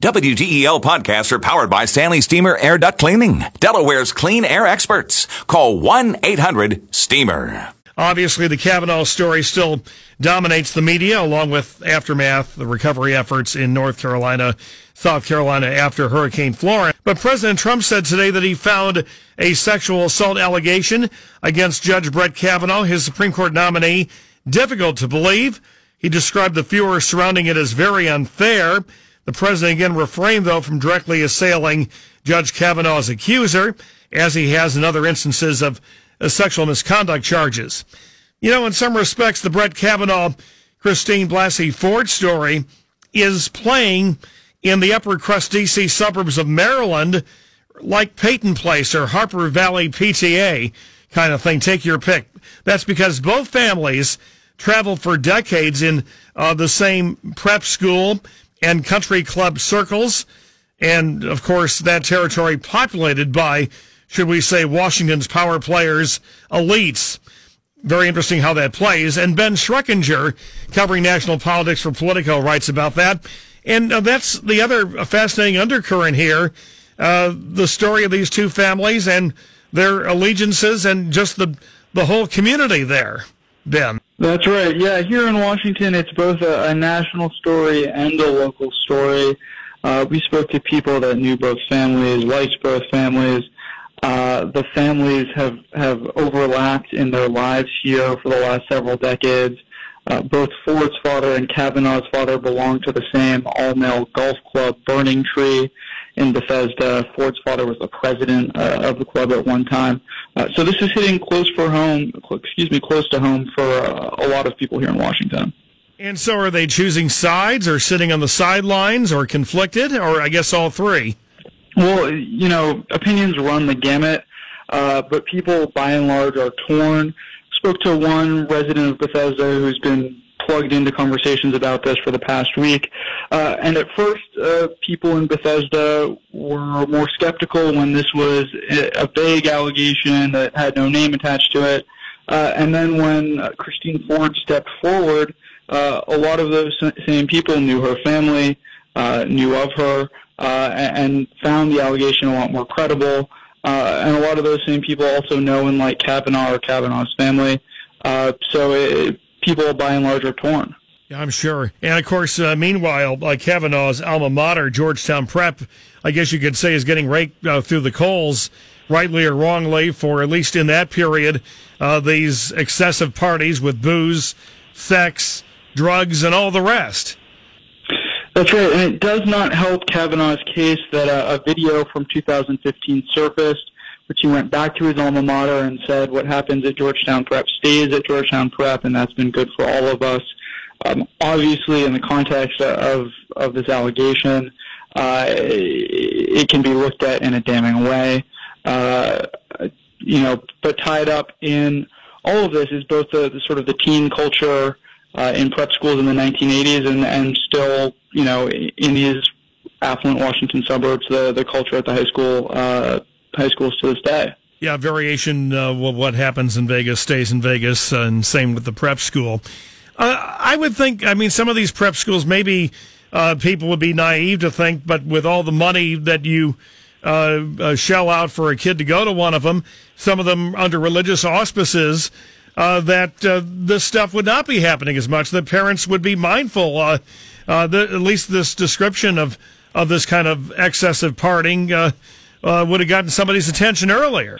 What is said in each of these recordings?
WDEL podcasts are powered by Stanley Steamer Air Duct Cleaning, Delaware's clean air experts. Call 1-800-STEAMER. Obviously, the Kavanaugh story still dominates the media, along with aftermath, the recovery efforts in North Carolina, South Carolina after Hurricane Florence. But President Trump said today that he found a sexual assault allegation against Judge Brett Kavanaugh, his Supreme Court nominee, difficult to believe. He described the furor surrounding it as very unfair. The president again refrained, though, from directly assailing Judge Kavanaugh's accuser, as he has in other instances of uh, sexual misconduct charges. You know, in some respects, the Brett Kavanaugh Christine Blasey Ford story is playing in the upper crust DC suburbs of Maryland like Peyton Place or Harper Valley PTA kind of thing. Take your pick. That's because both families traveled for decades in uh, the same prep school and country club circles. And of course, that territory populated by, should we say, Washington's power players, elites. Very interesting how that plays. And Ben Schreckinger, covering national politics for Politico, writes about that. And uh, that's the other fascinating undercurrent here. Uh, the story of these two families and their allegiances and just the, the whole community there, Ben. That's right. Yeah, here in Washington, it's both a, a national story and a local story. Uh, we spoke to people that knew both families, liked both families. Uh, the families have, have overlapped in their lives here for the last several decades. Uh, both Ford's father and Kavanaugh's father belonged to the same all-male golf club, Burning Tree in Bethesda. Ford's father was the president uh, of the club at one time. Uh, so this is hitting close for home, excuse me, close to home for uh, a lot of people here in Washington. And so are they choosing sides or sitting on the sidelines or conflicted or I guess all three? Well, you know, opinions run the gamut, uh, but people by and large are torn. Spoke to one resident of Bethesda who's been plugged into conversations about this for the past week. Uh, and at first, uh, people in Bethesda were more skeptical when this was a vague allegation that had no name attached to it. Uh, and then when uh, Christine Ford stepped forward, uh, a lot of those same people knew her family, uh, knew of her, uh, and found the allegation a lot more credible. Uh, and a lot of those same people also know and like Kavanaugh or Kavanaugh's family. Uh, so it, people by and large are torn. Yeah, I'm sure. And of course, uh, meanwhile, uh, Kavanaugh's alma mater, Georgetown Prep, I guess you could say, is getting raked uh, through the coals, rightly or wrongly, for at least in that period, uh, these excessive parties with booze, sex, drugs, and all the rest. That's right, and it does not help Kavanaugh's case that uh, a video from 2015 surfaced which he went back to his alma mater and said, what happens at Georgetown Prep stays at Georgetown Prep, and that's been good for all of us. Um, obviously, in the context of, of this allegation, uh, it can be looked at in a damning way. Uh, you know, but tied up in all of this is both the, the sort of the teen culture uh, in prep schools in the 1980s and, and still, you know, in these affluent Washington suburbs, the, the culture at the high school uh, high schools to this day. Yeah, variation uh, what happens in Vegas stays in Vegas, and same with the prep school. Uh, I would think, I mean, some of these prep schools, maybe uh, people would be naive to think, but with all the money that you uh, uh, shell out for a kid to go to one of them, some of them under religious auspices, that this stuff would not be happening as much. That parents would be mindful. The, at least this description of of this kind of excessive partying uh, would have gotten somebody's attention earlier.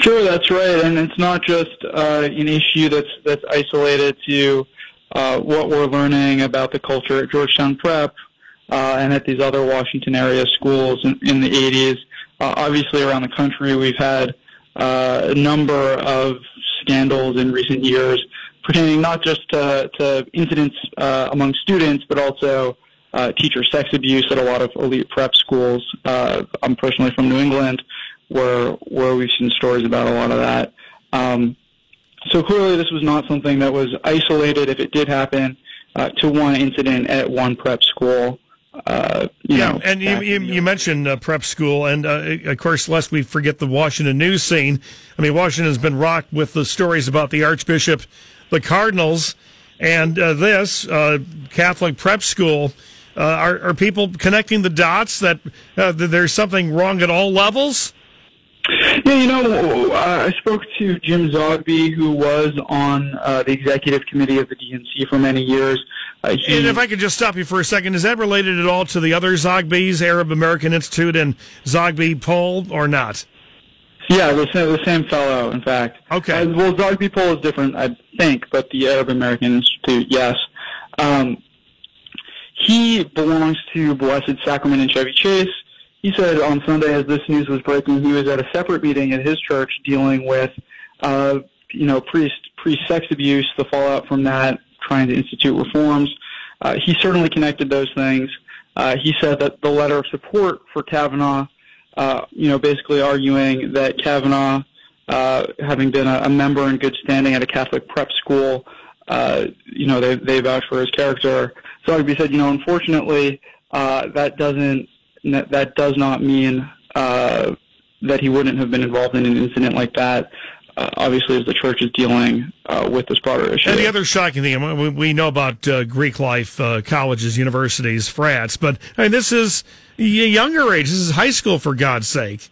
Sure, that's right, and it's not just uh, an issue that's that's isolated to uh, what we're learning about the culture at Georgetown Prep uh, and at these other Washington area schools in, in the 80s. Uh, obviously, around the country, we've had uh, a number of scandals in recent years pertaining not just to, to incidents uh, among students, but also uh, teacher sex abuse at a lot of elite prep schools. Uh, I'm personally from New England, where where we've seen stories about a lot of that. Um, so clearly, this was not something that was isolated. If it did happen uh, to one incident at one prep school. Uh, yeah, know, and you, you, you, mentioned uh, prep school, and uh, of course, lest we forget the Washington news scene. I mean, Washington has been rocked with the stories about the Archbishop, the Cardinals, and uh, this uh, Catholic prep school uh, are, are people connecting the dots that, uh, that there's something wrong at all levels? Yeah, you know, I spoke to Jim Zogby, who was on uh, the executive committee of the DNC for many years. Uh, he, and if I could just stop you for a second, is that related at all to the other Zogby's, Arab American Institute and Zogby poll, or not? Yeah, the same, the same fellow, in fact. Okay. Uh, well, Zogby poll is different, I think, but the Arab American Institute, yes. Um, he belongs to Blessed Sacrament in Chevy Chase. He said on Sunday, as this news was breaking, he was at a separate meeting at his church dealing with, uh, you know, priest priest sex abuse, the fallout from that, trying to institute reforms. Uh, he certainly connected those things. Uh, he said that the letter of support for Kavanaugh uh, you know, basically arguing that Kavanaugh, uh, having been a, a, member in good standing at a Catholic prep school, uh, you know, they they vouch for his character. So Zogby said, you know, unfortunately, uh, that doesn't that does not mean uh, that he wouldn't have been involved in an incident like that. Uh, obviously, as the church is dealing uh, with this broader issue. And the other shocking thing, we know about uh, Greek life, uh, colleges, universities, frats, but I mean, this is younger age. This is high school, for God's sake.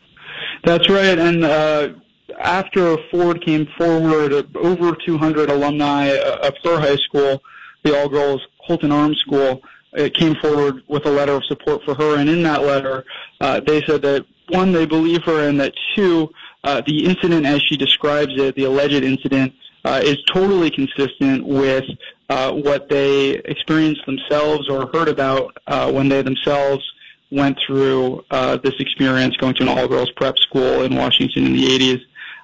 That's right. And uh, after Ford came forward, over 200 alumni of her high school, the all girls Holton Arms School, it came forward with a letter of support for her. And in that letter, uh, they said that one, they believe her, and that two, uh, the incident as she describes it, the alleged incident, uh, is totally consistent with uh, what they experienced themselves or heard about uh, when they themselves went through uh, this experience going to an all-girls prep school in Washington in the 80s.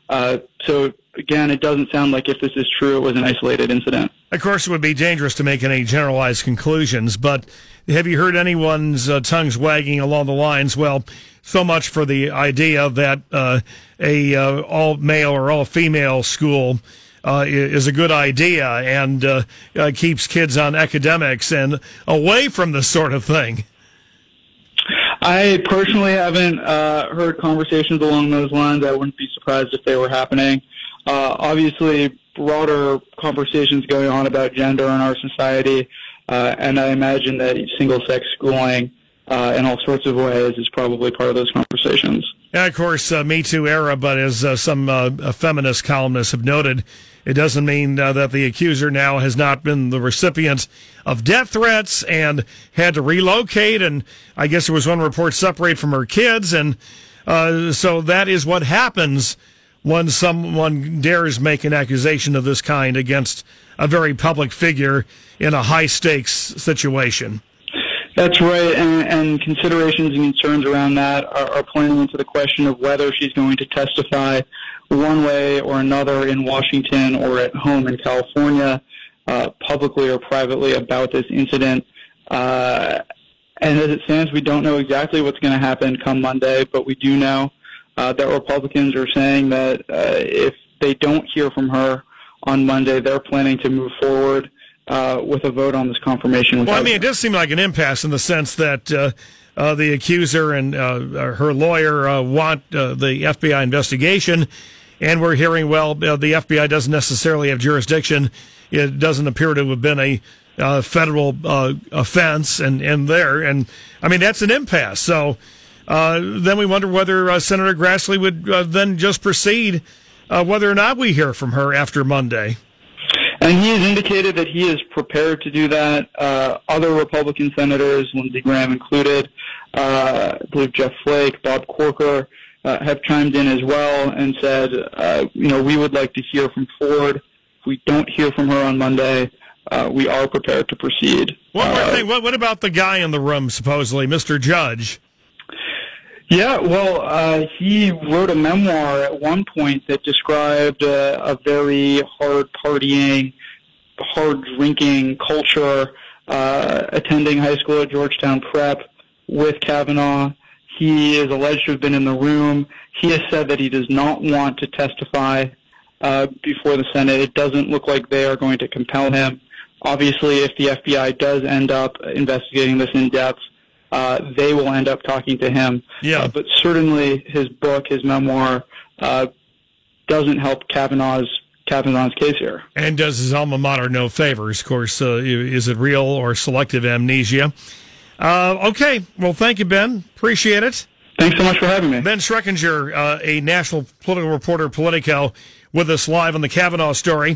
Uh, so again, it doesn't sound like if this is true, it was an isolated incident. Of course, it would be dangerous to make any generalized conclusions, but have you heard anyone's uh, tongues wagging along the lines? Well, so much for the idea that uh, a uh, all male or all female school. Uh, is a good idea and uh, uh, keeps kids on academics and away from this sort of thing. I personally haven't uh, heard conversations along those lines. I wouldn't be surprised if they were happening. Uh, obviously, broader conversations going on about gender in our society, uh, and I imagine that single-sex schooling uh, in all sorts of ways is probably part of those conversations. Yeah, of course, uh, Me Too era, but as uh, some uh, feminist columnists have noted, it doesn't mean uh, that the accuser now has not been the recipient of death threats and had to relocate. And I guess there was one report separate from her kids. And uh, so that is what happens when someone dares make an accusation of this kind against a very public figure in a high stakes situation. That's right, and, and, considerations and concerns around that are, are pointing into the question of whether she's going to testify one way or another in Washington or at home in California, uh, publicly or privately, about this incident. Uh, and as it stands, we don't know exactly what's going to happen come Monday, but we do know uh, that Republicans are saying that uh, if they don't hear from her on Monday, they're planning to move forward uh, with a vote on this confirmation. Well, I mean, it does seem like an impasse in the sense that uh, uh, the accuser and uh, her lawyer uh, want uh, the FBI investigation, and we're hearing, well, the FBI doesn't necessarily have jurisdiction. It doesn't appear to have been a uh, federal uh, offense, and and there, and I mean that's an impasse. So then we wonder whether Senator Grassley would then just proceed, whether or not we hear from her after Monday. And he has indicated that he is prepared to do that. Uh, other Republican senators, Lindsey Graham included, uh, I believe Jeff Flake, Bob Corker, uh, have chimed in as well and said, uh, you know, we would like to hear from Ford. If we don't hear from her on Monday, uh, we are prepared to proceed. One more uh, thing. What, what about the guy in the room, supposedly, Mr. Judge? Yeah, well, uh, he wrote a memoir at one point that described uh, a very hard partying, hard drinking culture, uh, attending high school at Georgetown Prep with Kavanaugh. He is alleged to have been in the room. He has said that he does not want to testify uh, before the Senate. It doesn't look like they are going to compel him. Obviously, if the FBI does end up investigating this in depth, uh, they will end up talking to him. Yeah. Uh, but certainly his book, his memoir, uh, doesn't help Kavanaugh's Kavanaugh's case here. And does his alma mater no favors? Of course, uh, is it real or selective amnesia? Uh, okay. Well, thank you, Ben. Appreciate it. Thanks so much for having me. Ben Schreckinger, uh, a national political reporter, Politico, with us live on the Kavanaugh story.